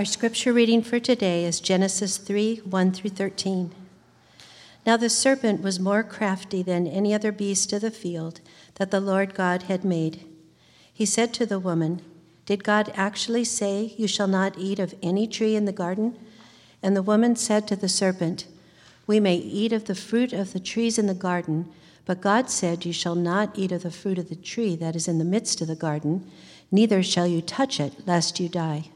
Our scripture reading for today is Genesis 3 1 through 13. Now the serpent was more crafty than any other beast of the field that the Lord God had made. He said to the woman, Did God actually say, You shall not eat of any tree in the garden? And the woman said to the serpent, We may eat of the fruit of the trees in the garden, but God said, You shall not eat of the fruit of the tree that is in the midst of the garden, neither shall you touch it, lest you die.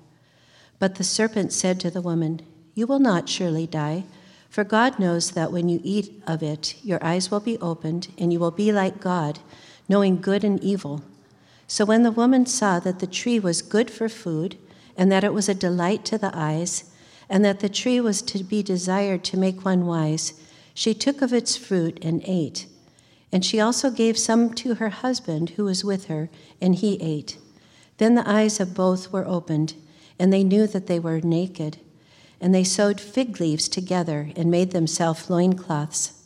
But the serpent said to the woman, You will not surely die, for God knows that when you eat of it, your eyes will be opened, and you will be like God, knowing good and evil. So when the woman saw that the tree was good for food, and that it was a delight to the eyes, and that the tree was to be desired to make one wise, she took of its fruit and ate. And she also gave some to her husband who was with her, and he ate. Then the eyes of both were opened and they knew that they were naked. And they sewed fig leaves together and made themselves loincloths.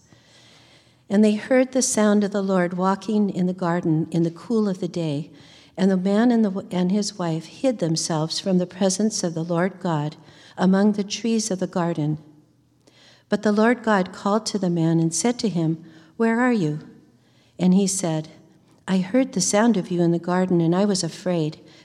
And they heard the sound of the Lord walking in the garden in the cool of the day. And the man and, the, and his wife hid themselves from the presence of the Lord God among the trees of the garden. But the Lord God called to the man and said to him, Where are you? And he said, I heard the sound of you in the garden, and I was afraid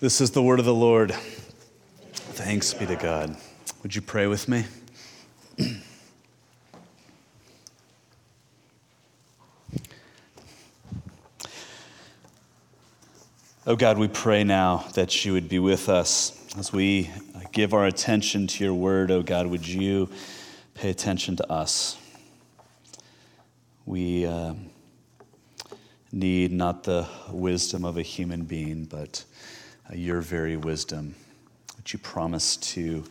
This is the word of the Lord. Thanks be to God. Would you pray with me? oh God, we pray now that you would be with us as we give our attention to your word. Oh God, would you pay attention to us? We uh, need not the wisdom of a human being, but your very wisdom, which you promise to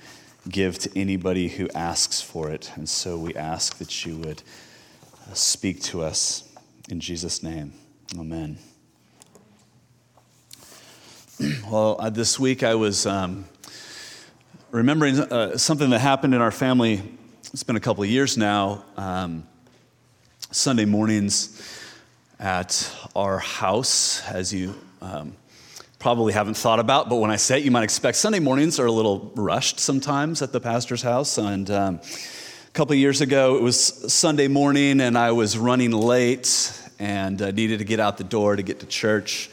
give to anybody who asks for it. And so we ask that you would uh, speak to us in Jesus' name. Amen. Well, uh, this week I was um, remembering uh, something that happened in our family. It's been a couple of years now. Um, Sunday mornings at our house, as you um, probably haven't thought about, but when I say it, you might expect Sunday mornings are a little rushed sometimes at the pastor's house. And um, a couple years ago, it was Sunday morning, and I was running late and uh, needed to get out the door to get to church.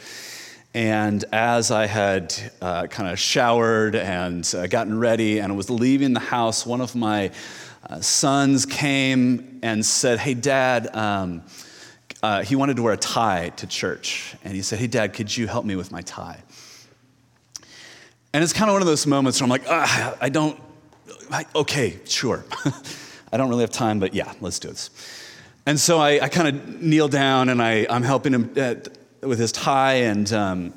And as I had uh, kind of showered and uh, gotten ready and was leaving the house, one of my uh, sons came and said, Hey, Dad, um, uh, he wanted to wear a tie to church. And he said, Hey, Dad, could you help me with my tie? And it's kind of one of those moments where I'm like, ah, I don't, I, okay, sure. I don't really have time, but yeah, let's do this. And so I, I kind of kneel down and I, I'm helping him at, with his tie. And um,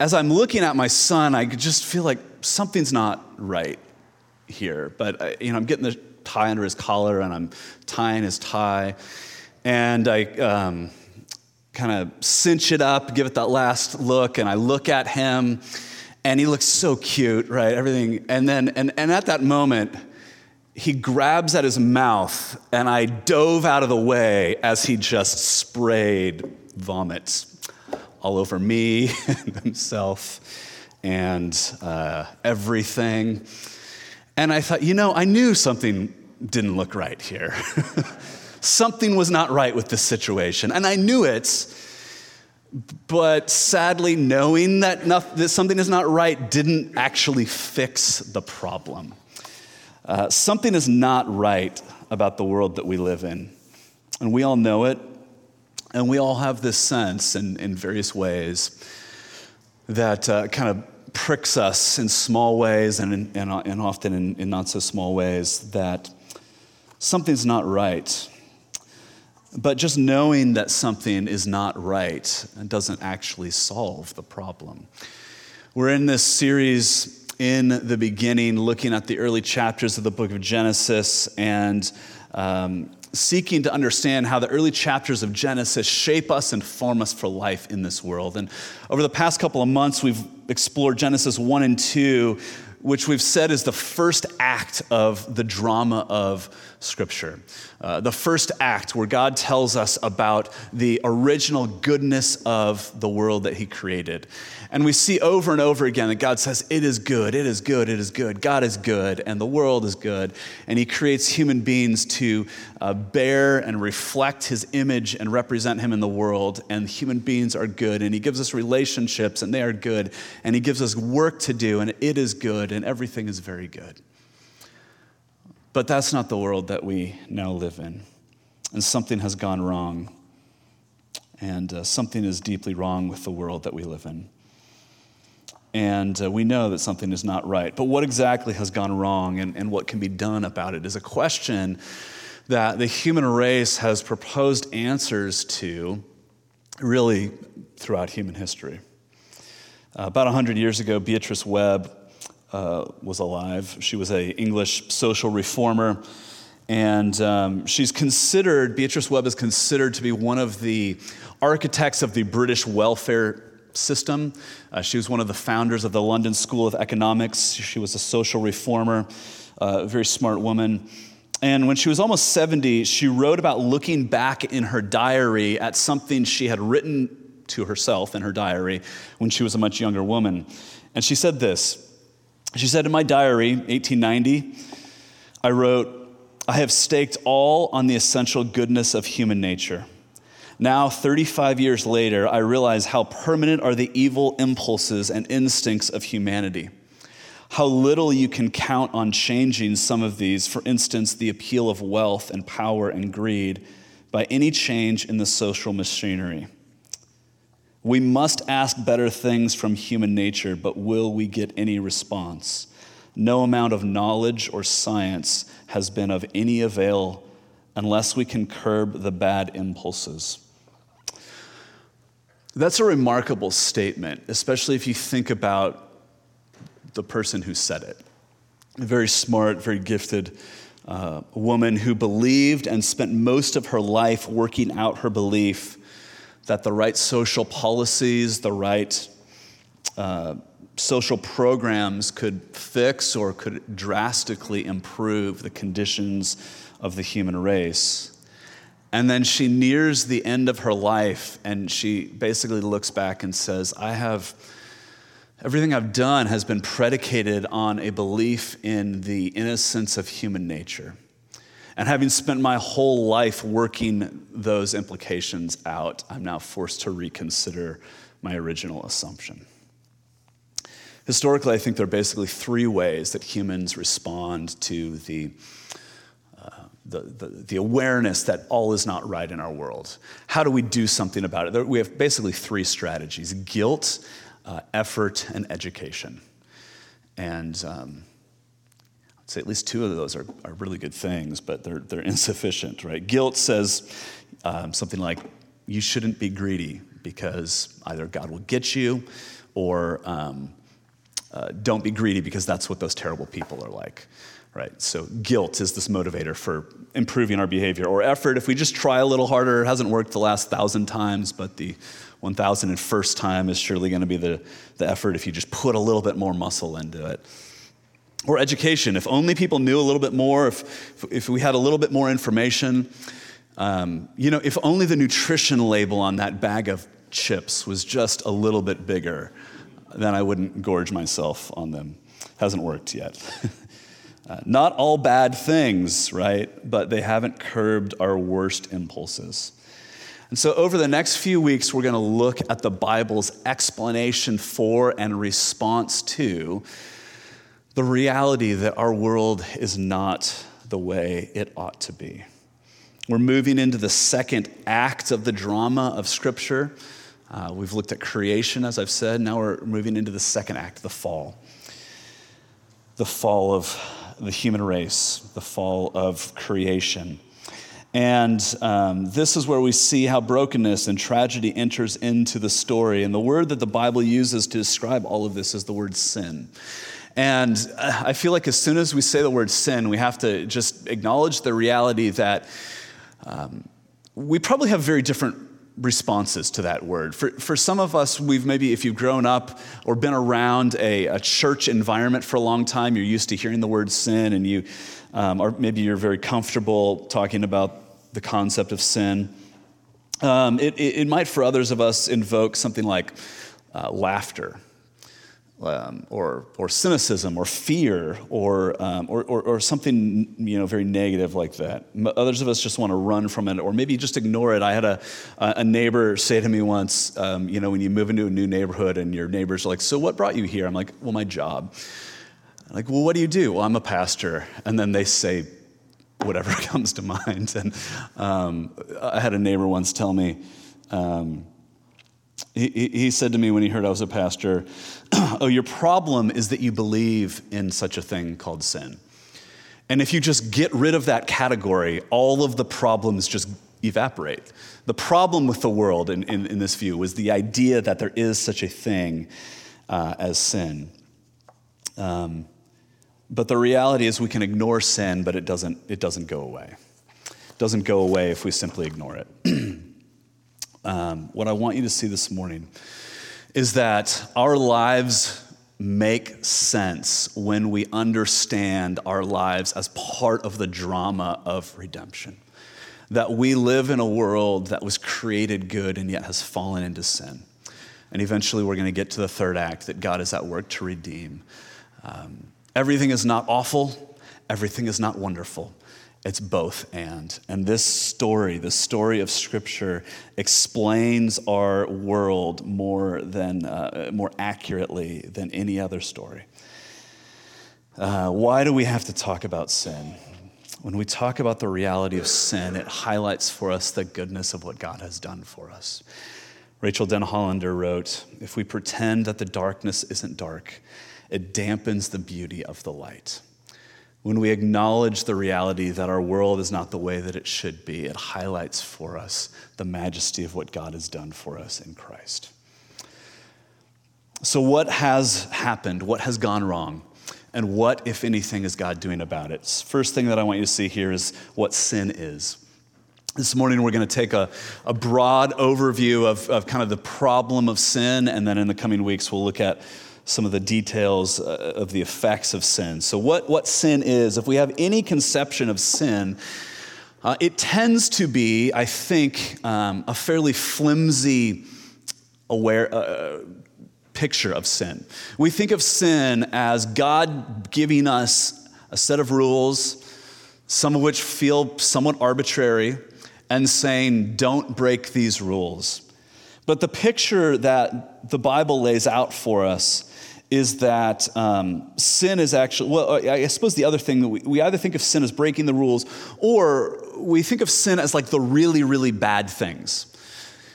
as I'm looking at my son, I just feel like something's not right here. But, I, you know, I'm getting the tie under his collar and I'm tying his tie. And I um, kind of cinch it up, give it that last look, and I look at him, and he looks so cute, right? Everything. And then, and, and at that moment, he grabs at his mouth, and I dove out of the way as he just sprayed vomit all over me and himself and uh, everything. And I thought, you know, I knew something didn't look right here. something was not right with this situation. And I knew it, but sadly, knowing that, that something is not right didn't actually fix the problem. Uh, something is not right about the world that we live in. And we all know it. And we all have this sense in, in various ways that uh, kind of pricks us in small ways and, in, and, and often in, in not so small ways that something's not right. But just knowing that something is not right doesn't actually solve the problem. We're in this series in the beginning, looking at the early chapters of the book of Genesis and um, seeking to understand how the early chapters of Genesis shape us and form us for life in this world. And over the past couple of months, we've explored Genesis 1 and 2, which we've said is the first act of the drama of Scripture. Uh, the first act where God tells us about the original goodness of the world that He created. And we see over and over again that God says, It is good, it is good, it is good. God is good, and the world is good. And He creates human beings to uh, bear and reflect His image and represent Him in the world. And human beings are good. And He gives us relationships, and they are good. And He gives us work to do, and it is good, and everything is very good. But that's not the world that we now live in. And something has gone wrong. And uh, something is deeply wrong with the world that we live in and uh, we know that something is not right. But what exactly has gone wrong and, and what can be done about it is a question that the human race has proposed answers to really throughout human history. Uh, about 100 years ago, Beatrice Webb uh, was alive. She was an English social reformer. And um, she's considered, Beatrice Webb is considered to be one of the architects of the British welfare system. Uh, she was one of the founders of the London School of Economics. She was a social reformer, uh, a very smart woman. And when she was almost 70, she wrote about looking back in her diary at something she had written to herself in her diary when she was a much younger woman. And she said this She said, In my diary, 1890, I wrote, I have staked all on the essential goodness of human nature. Now, 35 years later, I realize how permanent are the evil impulses and instincts of humanity. How little you can count on changing some of these, for instance, the appeal of wealth and power and greed, by any change in the social machinery. We must ask better things from human nature, but will we get any response? No amount of knowledge or science has been of any avail unless we can curb the bad impulses. That's a remarkable statement, especially if you think about the person who said it. A very smart, very gifted uh, woman who believed and spent most of her life working out her belief that the right social policies, the right uh, social programs could fix or could drastically improve the conditions of the human race. And then she nears the end of her life and she basically looks back and says, I have, everything I've done has been predicated on a belief in the innocence of human nature. And having spent my whole life working those implications out, I'm now forced to reconsider my original assumption. Historically, I think there are basically three ways that humans respond to the uh, the, the, the, awareness that all is not right in our world. How do we do something about it? There, we have basically three strategies guilt, uh, effort, and education. And um, I'd say at least two of those are, are really good things, but they're, they're insufficient, right? Guilt says um, something like, you shouldn't be greedy because either God will get you or um, uh, don't be greedy because that's what those terrible people are like right? So guilt is this motivator for improving our behavior. Or effort, if we just try a little harder, it hasn't worked the last thousand times, but the 1001st time is surely going to be the, the effort if you just put a little bit more muscle into it. Or education, if only people knew a little bit more, if, if we had a little bit more information, um, you know, if only the nutrition label on that bag of chips was just a little bit bigger, then I wouldn't gorge myself on them. Hasn't worked yet. Uh, not all bad things, right? But they haven't curbed our worst impulses. And so, over the next few weeks, we're going to look at the Bible's explanation for and response to the reality that our world is not the way it ought to be. We're moving into the second act of the drama of Scripture. Uh, we've looked at creation, as I've said. Now we're moving into the second act, the fall. The fall of the human race, the fall of creation. And um, this is where we see how brokenness and tragedy enters into the story. And the word that the Bible uses to describe all of this is the word sin. And uh, I feel like as soon as we say the word sin, we have to just acknowledge the reality that um, we probably have very different responses to that word. For, for some of us, we've maybe, if you've grown up or been around a, a church environment for a long time, you're used to hearing the word sin, and you, um, or maybe you're very comfortable talking about the concept of sin. Um, it, it, it, might, for others of us, invoke something like uh, laughter um, or, or cynicism or fear or, um, or, or, or, something you know, very negative like that. Others of us just want to run from it or maybe just ignore it. I had a, a neighbor say to me once, um, you know, when you move into a new neighborhood and your neighbors are like, So what brought you here? I'm like, Well, my job. I'm like, well, what do you do? Well, I'm a pastor. And then they say whatever comes to mind. And um, I had a neighbor once tell me, um, he, he said to me when he heard I was a pastor, Oh, your problem is that you believe in such a thing called sin. And if you just get rid of that category, all of the problems just evaporate. The problem with the world, in, in, in this view, was the idea that there is such a thing uh, as sin. Um, but the reality is, we can ignore sin, but it doesn't, it doesn't go away. It doesn't go away if we simply ignore it. um, what I want you to see this morning is that our lives make sense when we understand our lives as part of the drama of redemption. That we live in a world that was created good and yet has fallen into sin. And eventually we're going to get to the third act that God is at work to redeem. Um, everything is not awful, everything is not wonderful. It's both and. And this story, the story of Scripture, explains our world more, than, uh, more accurately than any other story. Uh, why do we have to talk about sin? When we talk about the reality of sin, it highlights for us the goodness of what God has done for us. Rachael Denhollander wrote If we pretend that the darkness isn't dark, it dampens the beauty of the light. When we acknowledge the reality that our world is not the way that it should be, it highlights for us the majesty of what God has done for us in Christ. So, what has happened? What has gone wrong? And what, if anything, is God doing about it? First thing that I want you to see here is what sin is. This morning, we're going to take a, a broad overview of, of kind of the problem of sin, and then in the coming weeks, we'll look at some of the details uh, of the effects of sin. So, what, what sin is, if we have any conception of sin, uh, it tends to be, I think, um, a fairly flimsy aware, uh, picture of sin. We think of sin as God giving us a set of rules, some of which feel somewhat arbitrary, and saying, don't break these rules. But the picture that the Bible lays out for us is that um, sin is actually, well, I suppose the other thing that we, we either think of sin as breaking the rules or we think of sin as like the really, really bad things.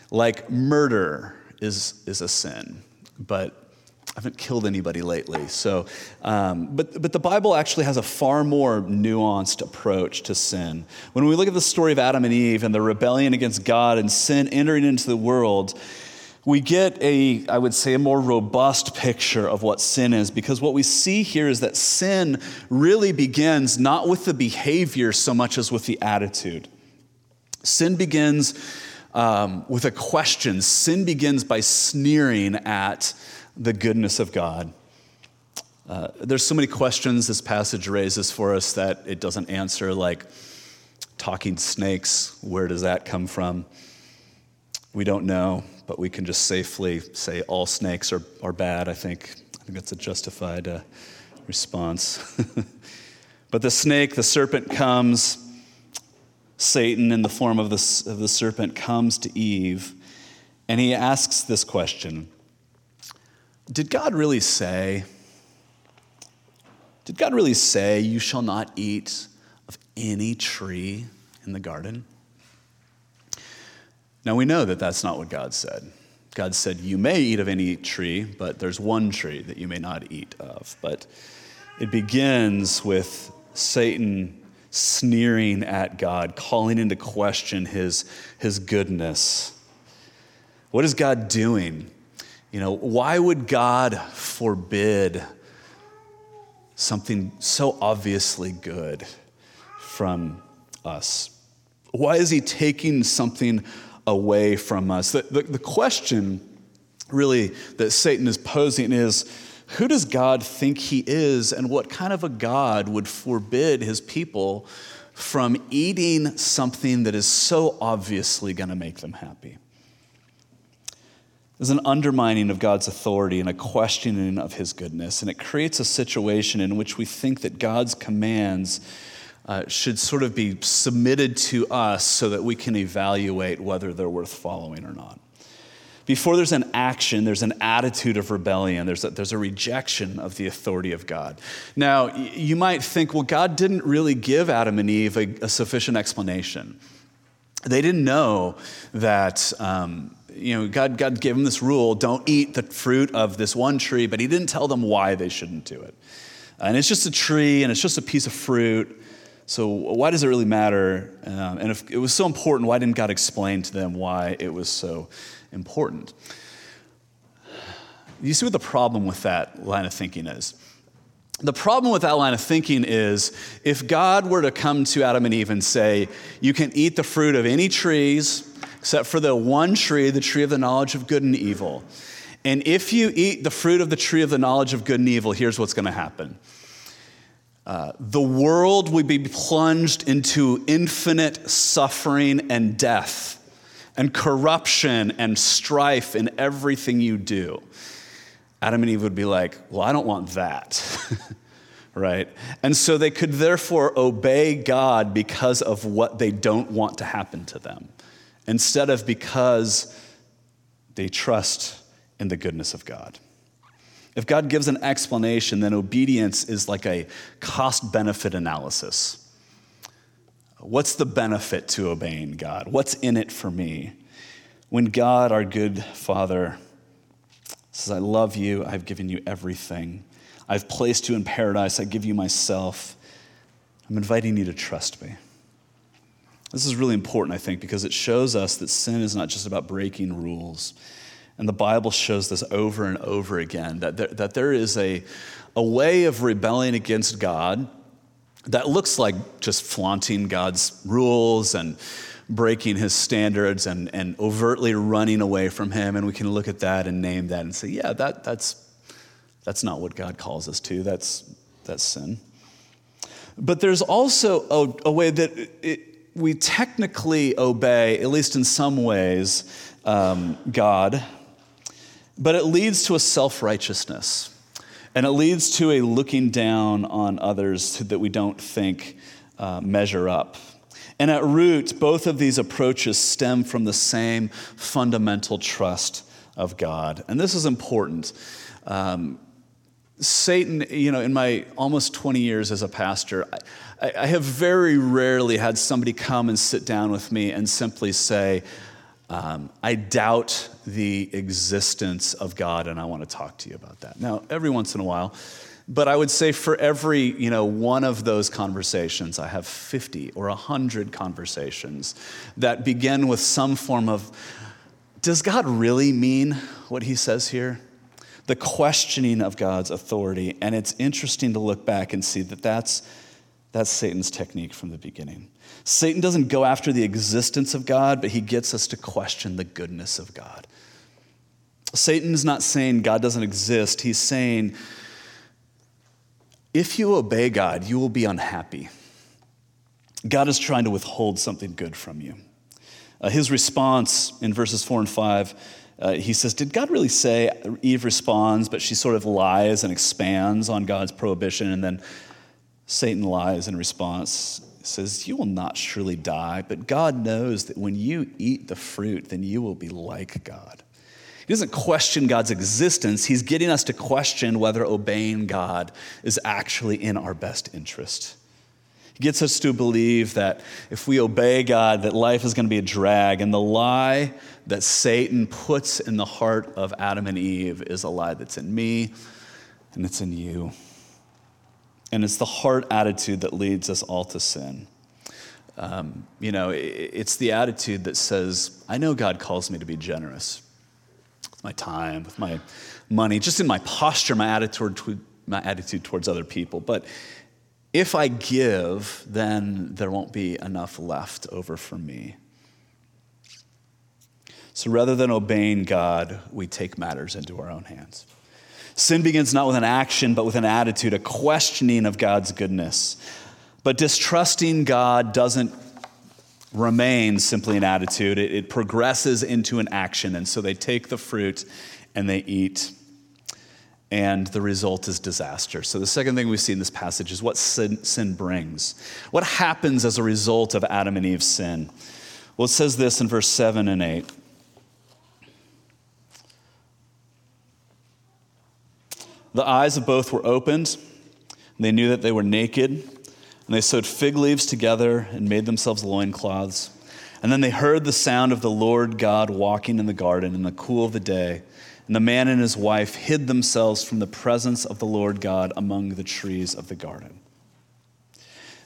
Like murder is, is a sin, but I haven't killed anybody lately. So, um, but, but the Bible actually has a far more nuanced approach to sin. When we look at the story of Adam and Eve and the rebellion against God and sin entering into the world, we get a, I would say, a more robust picture of what sin is because what we see here is that sin really begins not with the behavior so much as with the attitude. Sin begins um, with a question, sin begins by sneering at the goodness of God. Uh, there's so many questions this passage raises for us that it doesn't answer, like talking snakes, where does that come from? We don't know but we can just safely say all snakes are, are bad. I think, I think that's a justified uh, response. but the snake, the serpent comes, Satan, in the form of the, of the serpent, comes to Eve, and he asks this question Did God really say, did God really say, You shall not eat of any tree in the garden? Now we know that that's not what God said. God said, You may eat of any tree, but there's one tree that you may not eat of. But it begins with Satan sneering at God, calling into question his, his goodness. What is God doing? You know, why would God forbid something so obviously good from us? Why is he taking something away from us? The, the, the, question really that Satan is posing is who does God think he is, and what kind of a God would forbid his people from eating something that is so obviously going to make them happy? There's an undermining of God's authority and a questioning of his goodness, and it creates a situation in which we think that God's commands uh, should sort of be submitted to us so that we can evaluate whether they're worth following or not. Before there's an action, there's an attitude of rebellion. There's a, there's a rejection of the authority of God. Now, you might think, well, God didn't really give Adam and Eve a, a sufficient explanation. They didn't know that um, you know, God, God gave them this rule don't eat the fruit of this one tree, but He didn't tell them why they shouldn't do it. And it's just a tree and it's just a piece of fruit. So, why does it really matter? Um, and if it was so important, why didn't God explain to them why it was so important? You see what the problem with that line of thinking is? The problem with that line of thinking is if God were to come to Adam and Eve and say, You can eat the fruit of any trees, except for the one tree, the tree of the knowledge of good and evil. And if you eat the fruit of the tree of the knowledge of good and evil, here's what's going to happen. Uh, the world would be plunged into infinite suffering and death, and corruption and strife in everything you do. Adam and Eve would be like, Well, I don't want that. right? And so they could therefore obey God because of what they don't want to happen to them instead of because they trust in the goodness of God. If God gives an explanation, then obedience is like a cost benefit analysis. What's the benefit to obeying God? What's in it for me? When God, our good Father, says, I love you, I've given you everything, I've placed you in paradise, I give you myself, I'm inviting you to trust me. This is really important, I think, because it shows us that sin is not just about breaking rules. And the Bible shows this over and over again that there, that there is a, a way of rebelling against God that looks like just flaunting God's rules and breaking his standards and, and overtly running away from him. And we can look at that and name that and say, yeah, that, that's, that's not what God calls us to. That's, that's sin. But there's also a, a way that it, we technically obey, at least in some ways, um, God, but it leads to a self righteousness. And it leads to a looking down on others that we don't think uh, measure up. And at root, both of these approaches stem from the same fundamental trust of God. And this is important. Um, Satan, you know, in my almost 20 years as a pastor, I, I, have very rarely had somebody come and sit down with me and simply say, um, I doubt the existence of God and I want to talk to you about that. Now, every once in a while, but I would say for every, you know, one of those conversations, I have 50 or 100 conversations that begin with some form of, does God really mean what he says here? the questioning of God's authority. And it's interesting to look back and see that that's, that's Satan's technique from the beginning. Satan doesn't go after the existence of God, but he gets us to question the goodness of God. Satan's not saying God doesn't exist, he's saying, if you obey God, you will be unhappy. God is trying to withhold something good from you. Uh, his response in verses 4 and 5 uh, he says, Did God really say? Eve responds, but she sort of lies and expands on God's prohibition. And then Satan lies in response, says, You will not surely die, but God knows that when you eat the fruit, then you will be like God. He doesn't question God's existence. He's getting us to question whether obeying God is actually in our best interest. He gets us to believe that if we obey God, that life is going to be a drag. And the lie that Satan puts in the heart of Adam and Eve is a lie that's in me and it's in you. And it's the heart attitude that leads us all to sin. Um, you know, it's the attitude that says, I know God calls me to be generous with my time, with my money, just in my posture, my attitude, my attitude towards other people. But if I give, then there won't be enough left over for me. So rather than obeying God, we take matters into our own hands. Sin begins not with an action, but with an attitude, a questioning of God's goodness. But distrusting God doesn't remain simply an attitude, it, it progresses into an action. And so they take the fruit and they eat and the result is disaster. So, the second thing we see in this passage is what sin, sin, brings. What happens as a result of Adam and Eve's sin? Well, it says this in verse 7 and 8. The eyes of both were opened, and they knew that they were naked, and they sewed fig leaves together and made themselves loincloths. And then they heard the sound of the Lord God walking in the garden in the cool of the day. And the man and his wife hid themselves from the presence of the Lord God among the trees of the garden.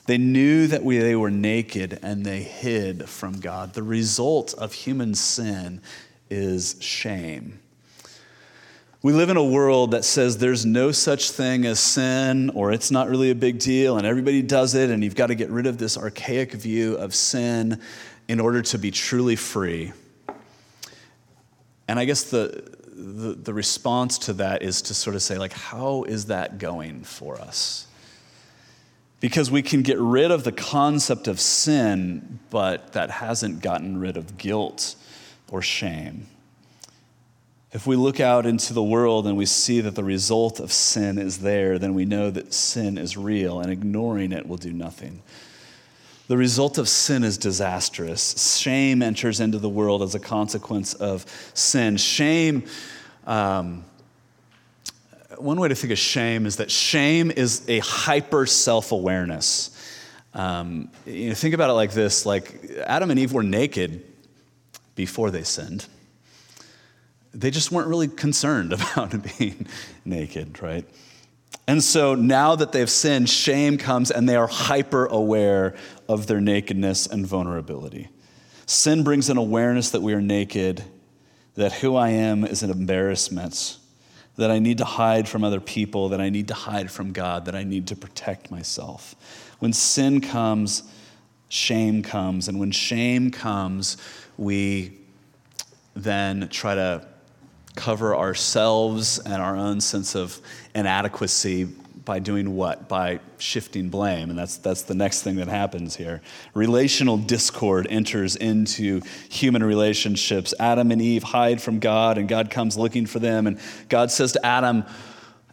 They knew that we, they were naked and they hid from God. The result of human sin is shame. We live in a world that says there's no such thing as sin or it's not really a big deal and everybody does it, and you've got to get rid of this archaic view of sin in order to be truly free. And I guess the, the, the response to that is to sort of say, like, how is that going for us? Because we can get rid of the concept of sin, but that hasn't gotten rid of guilt or shame. If we look out into the world and we see that the result of sin is there, then we know that sin is real, and ignoring it will do nothing. The result of sin is disastrous. Shame enters into the world as a consequence of sin. Shame, um, one way to think of shame is that shame is a hyper self awareness. Um, you know, think about it like this like Adam and Eve were naked before they sinned they just weren't really concerned about being naked, right? And so now that they've sinned, shame comes and they are hyper aware of their nakedness and vulnerability. Sin brings an awareness that we are naked, that who I am is an embarrassment, that I need to hide from other people, that I need to hide from God, that I need to protect myself. When sin comes, shame comes. And when shame comes, we then try to cover ourselves and our own sense of inadequacy by doing what? By shifting blame. And that's, that's the next thing that happens here. Relational discord enters into human relationships. Adam and Eve hide from God, and God comes looking for them. And God says to Adam,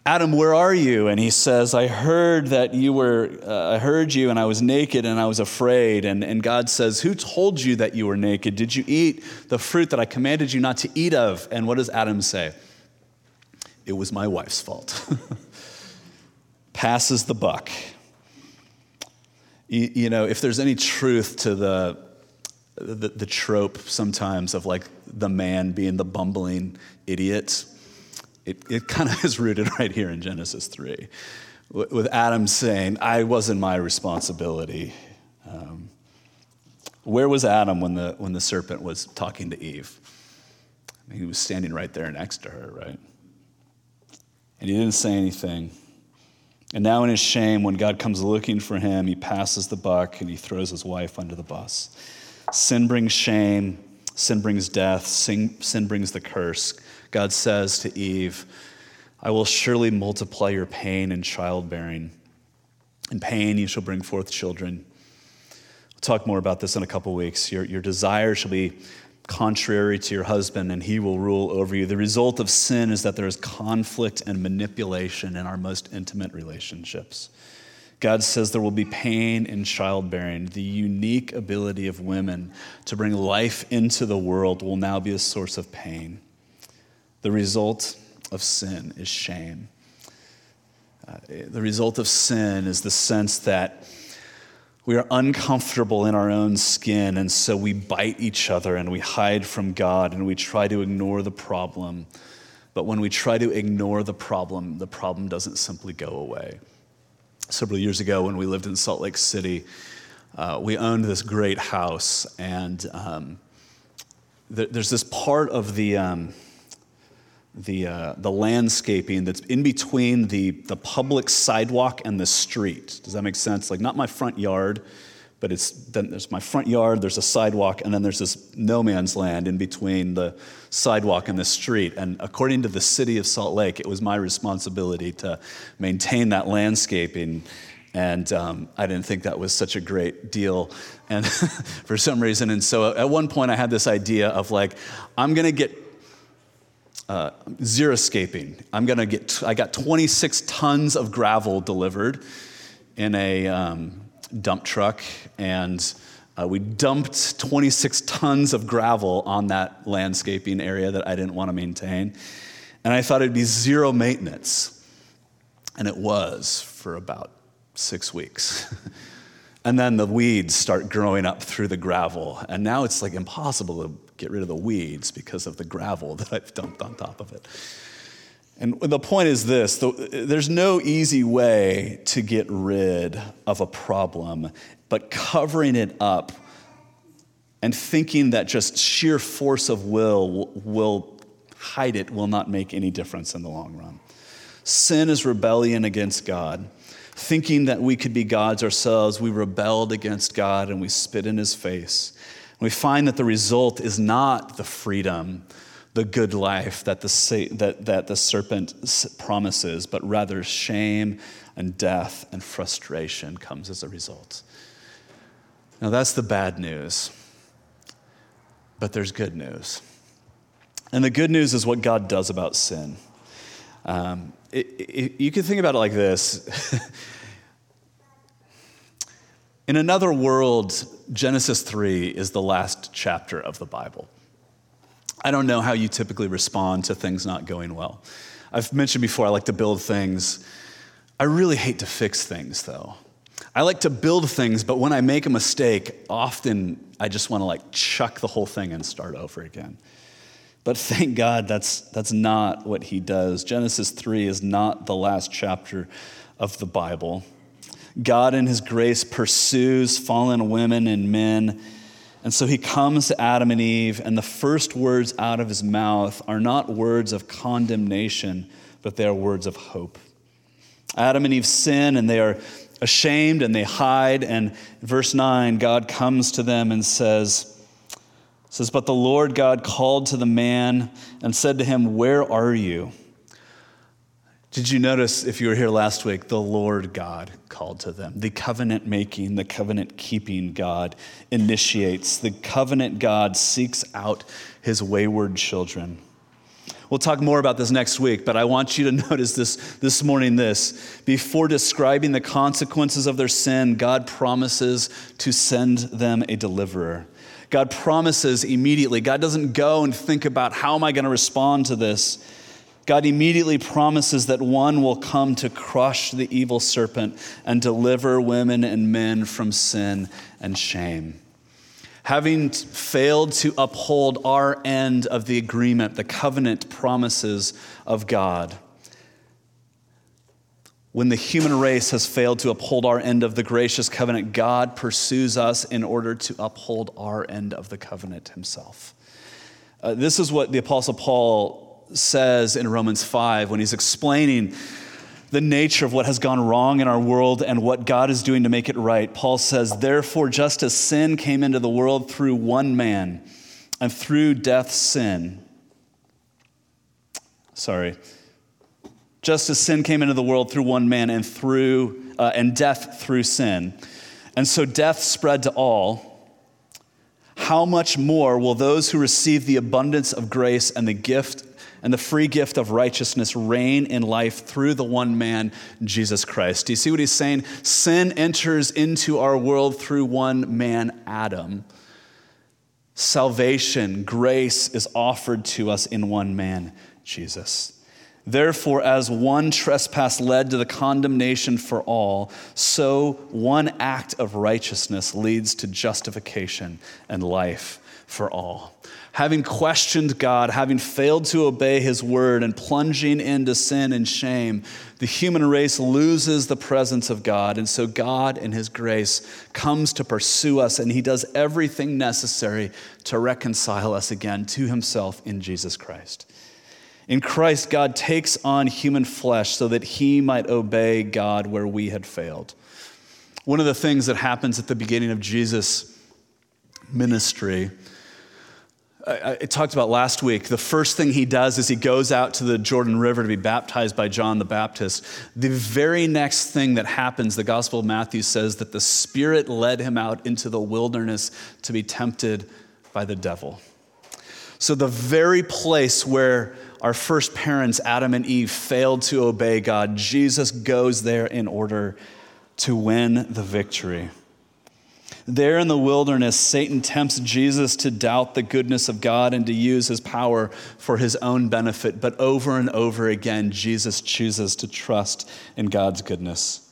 Adam, where are you? And he says, I heard that you were, uh, I heard you and I was naked and I was afraid. And, and God says, Who told you that you were naked? Did you eat the fruit that I commanded you not to eat of? And what does Adam say? It was my wife's fault. Passes the buck. You, you, know, if there's any truth to the, the, the trope sometimes of like the man being the bumbling idiot, it, it kind of is rooted right here in Genesis 3, with Adam saying, I wasn't my responsibility. Um, where was Adam when the, when the serpent was talking to Eve? I mean, he was standing right there next to her, right? And he didn't say anything. And now, in his shame, when God comes looking for him, he passes the buck and he throws his wife under the bus. Sin brings shame, sin brings death, sin, sin brings the curse. God says to Eve, I will surely multiply your pain in childbearing. In pain, you shall bring forth children. We'll talk more about this in a couple weeks. Your, your desire shall be contrary to your husband, and he will rule over you. The result of sin is that there is conflict and manipulation in our most intimate relationships. God says there will be pain in childbearing. The unique ability of women to bring life into the world will now be a source of pain. The result of sin is shame. Uh, the result of sin is the sense that we are uncomfortable in our own skin, and so we bite each other and we hide from God and we try to ignore the problem. But when we try to ignore the problem, the problem doesn't simply go away. several years ago when we lived in Salt Lake City. Uh, we owned this great house, and um, th- there's this part of the um, the uh, the landscaping that's in between the the public sidewalk and the street. Does that make sense? Like not my front yard, but it's then there's my front yard, there's a sidewalk, and then there's this no man's land in between the sidewalk and the street. And according to the city of Salt Lake, it was my responsibility to maintain that landscaping. And um, I didn't think that was such a great deal, and for some reason. And so at one point, I had this idea of like, I'm gonna get uh, xeriscaping. I'm gonna get. I got 26 tons of gravel delivered in a. Um, dump truck, and uh, we dumped 26 tons of gravel on that landscaping area that I didn't want to maintain. And I thought it'd be zero maintenance. And it was for about six weeks. and then the weeds start growing up through the gravel. And now it's like impossible to get rid of the weeds because of the gravel that I've dumped on top of it. And the point is this there's no easy way to get rid of a problem, but covering it up and thinking that just sheer force of will will hide it will not make any difference in the long run. Sin is rebellion against God. Thinking that we could be gods ourselves, we rebelled against God and we spit in his face. We find that the result is not the freedom the good life that the, that, that the serpent promises, but rather shame and death and frustration comes as a result. Now, that's the bad news, but there's good news. And the good news is what God does about sin. Um, it, it, you can think about it like this. In another world, Genesis 3 is the last chapter of the Bible. I don't know how you typically respond to things not going well. I've mentioned before, I like to build things. I really hate to fix things, though. I like to build things, but when I make a mistake, often I just want to like chuck the whole thing and start over again. But thank God that's, that's not what he does. Genesis 3 is not the last chapter of the Bible. God, in his grace, pursues fallen women and men and so he comes to Adam and Eve, and the first words out of his mouth are not words of condemnation, but they are words of hope. Adam and Eve sin, and they are ashamed and they hide. And verse 9, God comes to them and says, says, But the Lord God called to the man and said to him, Where are you? Did you notice, if you were here last week, the Lord God called to them? The covenant making, the covenant keeping God initiates. The covenant God seeks out his wayward children. We'll talk more about this next week, but I want you to notice this this morning this. Before describing the consequences of their sin, God promises to send them a deliverer. God promises immediately. God doesn't go and think about how am I going to respond to this? God immediately promises that one will come to crush the evil serpent and deliver women and men from sin and shame. Having failed to uphold our end of the agreement, the covenant promises of God, when the human race has failed to uphold our end of the gracious covenant, God pursues us in order to uphold our end of the covenant himself. Uh, this is what the Apostle Paul says in Romans 5 when he's explaining the nature of what has gone wrong in our world and what God is doing to make it right. Paul says, Therefore, just as sin came into the world through one man, and through death, sin. Sorry. Just as sin came into the world through one man, and through uh, and death through sin, and so death spread to all. How much more will those who receive the abundance of grace and the gift and the free gift of righteousness reign in life through the one man, Jesus Christ. Do you see what he's saying? Sin enters into our world through one man, Adam. Salvation, grace is offered to us in one man, Jesus. Therefore, as one trespass led to the condemnation for all, so one act of righteousness leads to justification and life for all. Having questioned God, having failed to obey his word, and plunging into sin and shame, the human race loses the presence of God. And so God, in his grace, comes to pursue us, and he does everything necessary to reconcile us again to himself in Jesus Christ. In Christ, God takes on human flesh so that he might obey God where we had failed. One of the things that happens at the beginning of Jesus' ministry I, talked about last week, the first thing he does is he goes out to the Jordan River to be baptized by John the Baptist. The very next thing that happens, the Gospel of Matthew says that the Spirit led him out into the wilderness to be tempted by the devil. So, the very place where our first parents, Adam and Eve, failed to obey God, Jesus goes there in order to win the victory. There in the wilderness, Satan tempts Jesus to doubt the goodness of God and to use his power for his own benefit. But over and over again, Jesus chooses to trust in God's goodness.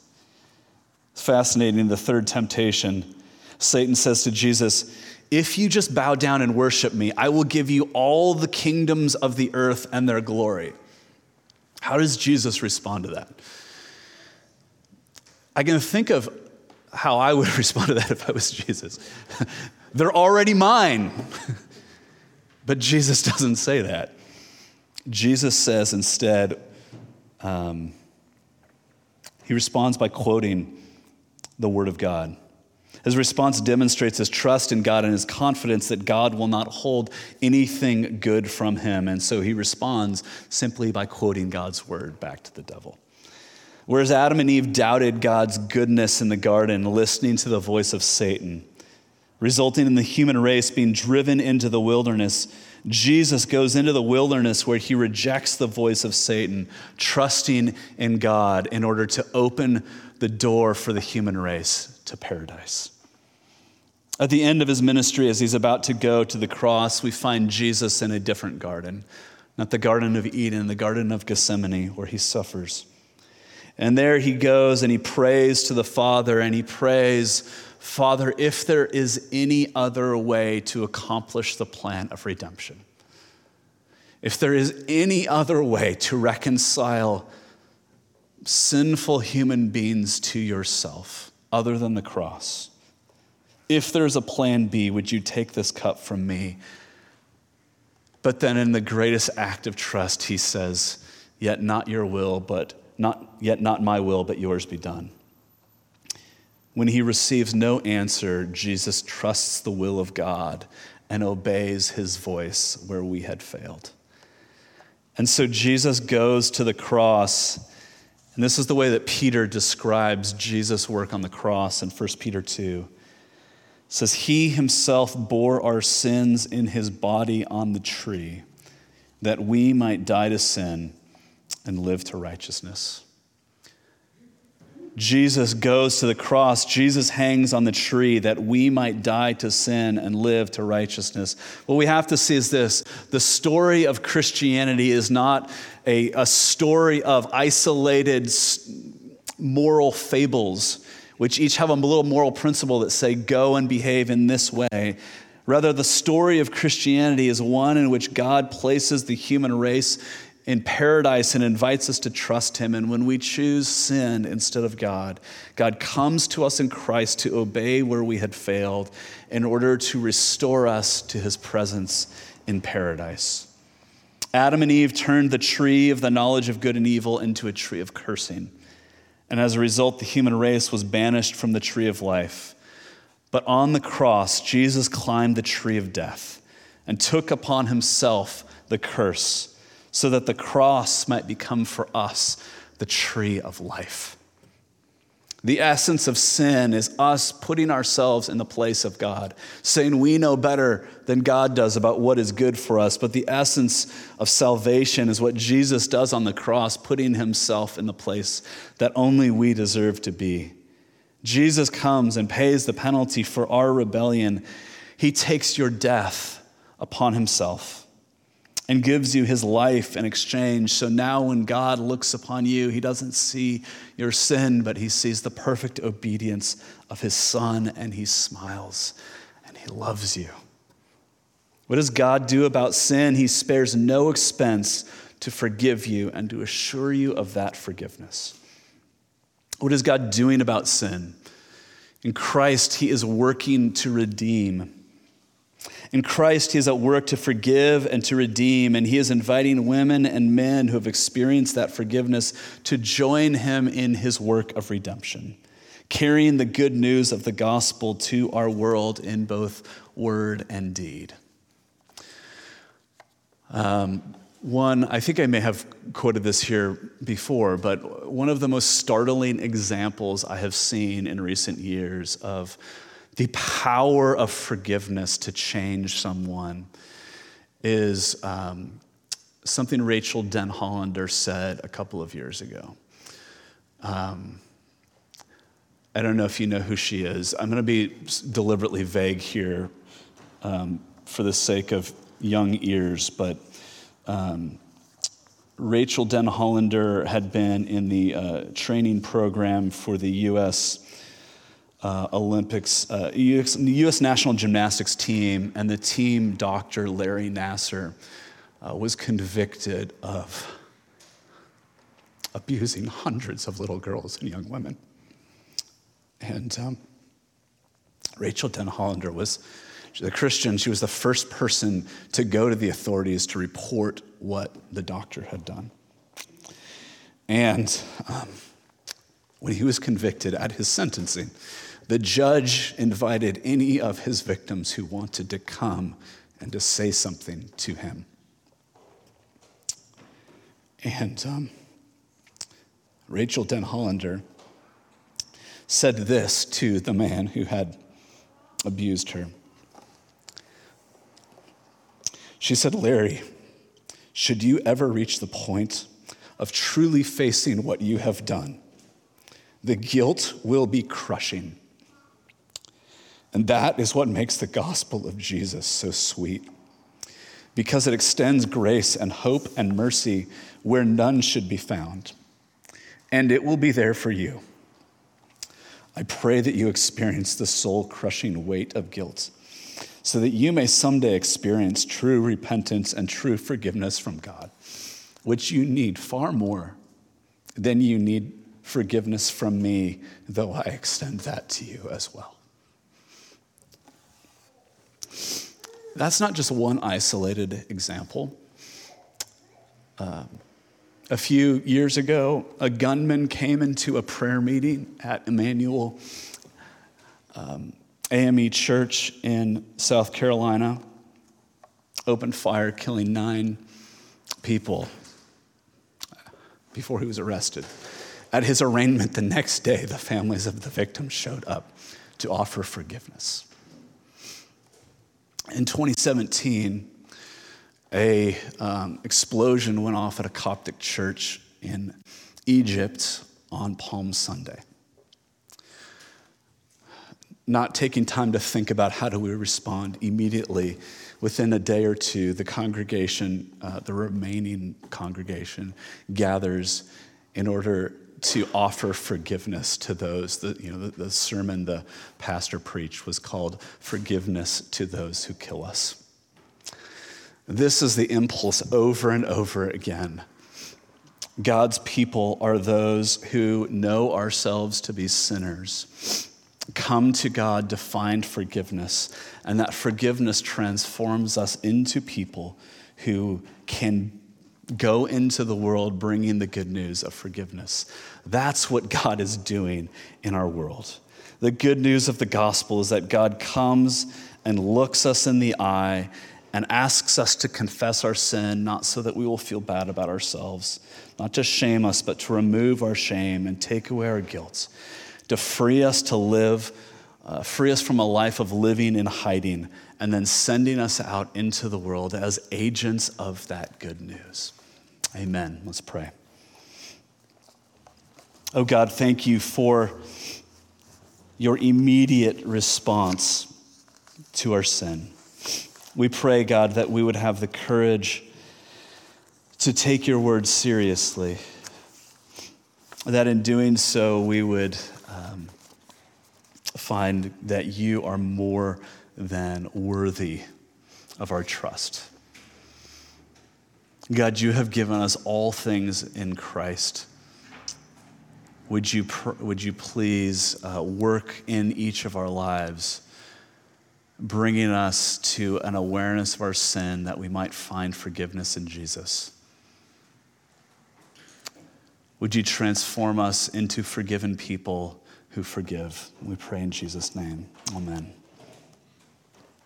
It's fascinating, the third temptation. Satan says to Jesus, If you just bow down and worship me, I will give you all the kingdoms of the earth and their glory. How does Jesus respond to that? I can think of how I would respond to that if I was Jesus. They're already mine. but Jesus doesn't say that. Jesus says instead, um, he responds by quoting the Word of God. His response demonstrates his trust in God and his confidence that God will not hold anything good from him. And so he responds simply by quoting God's Word back to the devil. Whereas Adam and Eve doubted God's goodness in the garden, listening to the voice of Satan, resulting in the human race being driven into the wilderness, Jesus goes into the wilderness where he rejects the voice of Satan, trusting in God in order to open the door for the human race to paradise. At the end of his ministry, as he's about to go to the cross, we find Jesus in a different garden, not the Garden of Eden, the Garden of Gethsemane, where he suffers. And there he goes and he prays to the Father and he prays, Father, if there is any other way to accomplish the plan of redemption, if there is any other way to reconcile sinful human beings to yourself other than the cross, if there's a plan B, would you take this cup from me? But then, in the greatest act of trust, he says, Yet not your will, but not, yet not my will, but yours be done. When he receives no answer, Jesus trusts the will of God and obeys his voice where we had failed. And so Jesus goes to the cross, and this is the way that Peter describes Jesus' work on the cross in 1 Peter 2. It says, He himself bore our sins in his body on the tree, that we might die to sin and live to righteousness. Jesus goes to the cross. Jesus hangs on the tree that we might die to sin and live to righteousness. What we have to see is this the story of Christianity is not a, a story of isolated moral fables, which each have a little moral principle that say, go and behave in this way. Rather, the story of Christianity is one in which God places the human race in paradise and invites us to trust him. And when we choose sin instead of God, God comes to us in Christ to obey where we had failed in order to restore us to his presence in paradise. Adam and Eve turned the tree of the knowledge of good and evil into a tree of cursing. And as a result, the human race was banished from the tree of life. But on the cross, Jesus climbed the tree of death and took upon himself the curse so that the cross might become for us the tree of life. The essence of sin is us putting ourselves in the place of God, saying we know better than God does about what is good for us. But the essence of salvation is what Jesus does on the cross, putting himself in the place that only we deserve to be. Jesus comes and pays the penalty for our rebellion. He takes your death upon himself and gives you his life in exchange. So now, when God looks upon you, he doesn't see your sin, but he sees the perfect obedience of his son, and he smiles and he loves you. What does God do about sin? He spares no expense to forgive you and to assure you of that forgiveness. What is God doing about sin? In Christ, He is working to redeem. In Christ, He is at work to forgive and to redeem, and He is inviting women and men who have experienced that forgiveness to join Him in His work of redemption, carrying the good news of the gospel to our world in both word and deed. Um, one, I think I may have quoted this here before, but one of the most startling examples I have seen in recent years of the power of forgiveness to change someone is um, something Denhollander said a couple of years ago. Um, I don't know if you know who she is. I'm going to be deliberately vague here um, for the sake of young ears, but um, Denhollander had been in the uh, training program for the U.S. Uh, Olympics, uh, US, U.S. national gymnastics team, and the team doctor, Larry Nassar, uh, was convicted of abusing hundreds of little girls and young women. And um, Denhollander was a Christian. She was the first person to go to the authorities to report what the doctor had done. And um, when he was convicted at his sentencing, the judge invited any of his victims who wanted to come and to say something to him. And um, Denhollander said this to the man who had abused her. She said, Larry, should you ever reach the point of truly facing what you have done, the guilt will be crushing. And that is what makes the gospel of Jesus so sweet, because it extends grace and hope and mercy where none should be found. And it will be there for you. I pray that you experience the soul crushing weight of guilt so that you may someday experience true repentance and true forgiveness from God, which you need far more than you need forgiveness from me, though I extend that to you as well. That's not just one isolated example. Um, a few years ago, a gunman came into a prayer meeting at Emanuel um, AME Church in South Carolina opened fire, killing nine people before he was arrested. At his arraignment the next day, the families of the victims showed up to offer forgiveness. In 2017, a um, explosion went off at a Coptic church in Egypt on Palm Sunday. Not taking time to think about how do we respond immediately within a day or two the congregation uh, the remaining congregation gathers in order to offer forgiveness to those the, you know, the, the sermon the pastor preached was called forgiveness to those who kill us. This is the impulse over and over again. God's people are those who know ourselves to be sinners come to God to find forgiveness, and that forgiveness transforms us into people who can go into the world bringing the good news of forgiveness. That's what God is doing in our world. The good news of the gospel is that God comes and looks us in the eye and asks us to confess our sin, not so that we will feel bad about ourselves, not to shame us, but to remove our shame and take away our guilt to free us to live, uh, free us from a life of living in hiding, and then sending us out into the world as agents of that good news. Amen. Let's pray. Oh God, thank you for your immediate response to our sin. We pray, God, that we would have the courage to take your word seriously, that in doing so we would find that you are more than worthy of our trust. God, you have given us all things in Christ. Would you, pr- would you please uh, work in each of our lives, bringing us to an awareness of our sin that we might find forgiveness in Jesus? Would you transform us into forgiven people who forgive? We pray in Jesus' name. Amen.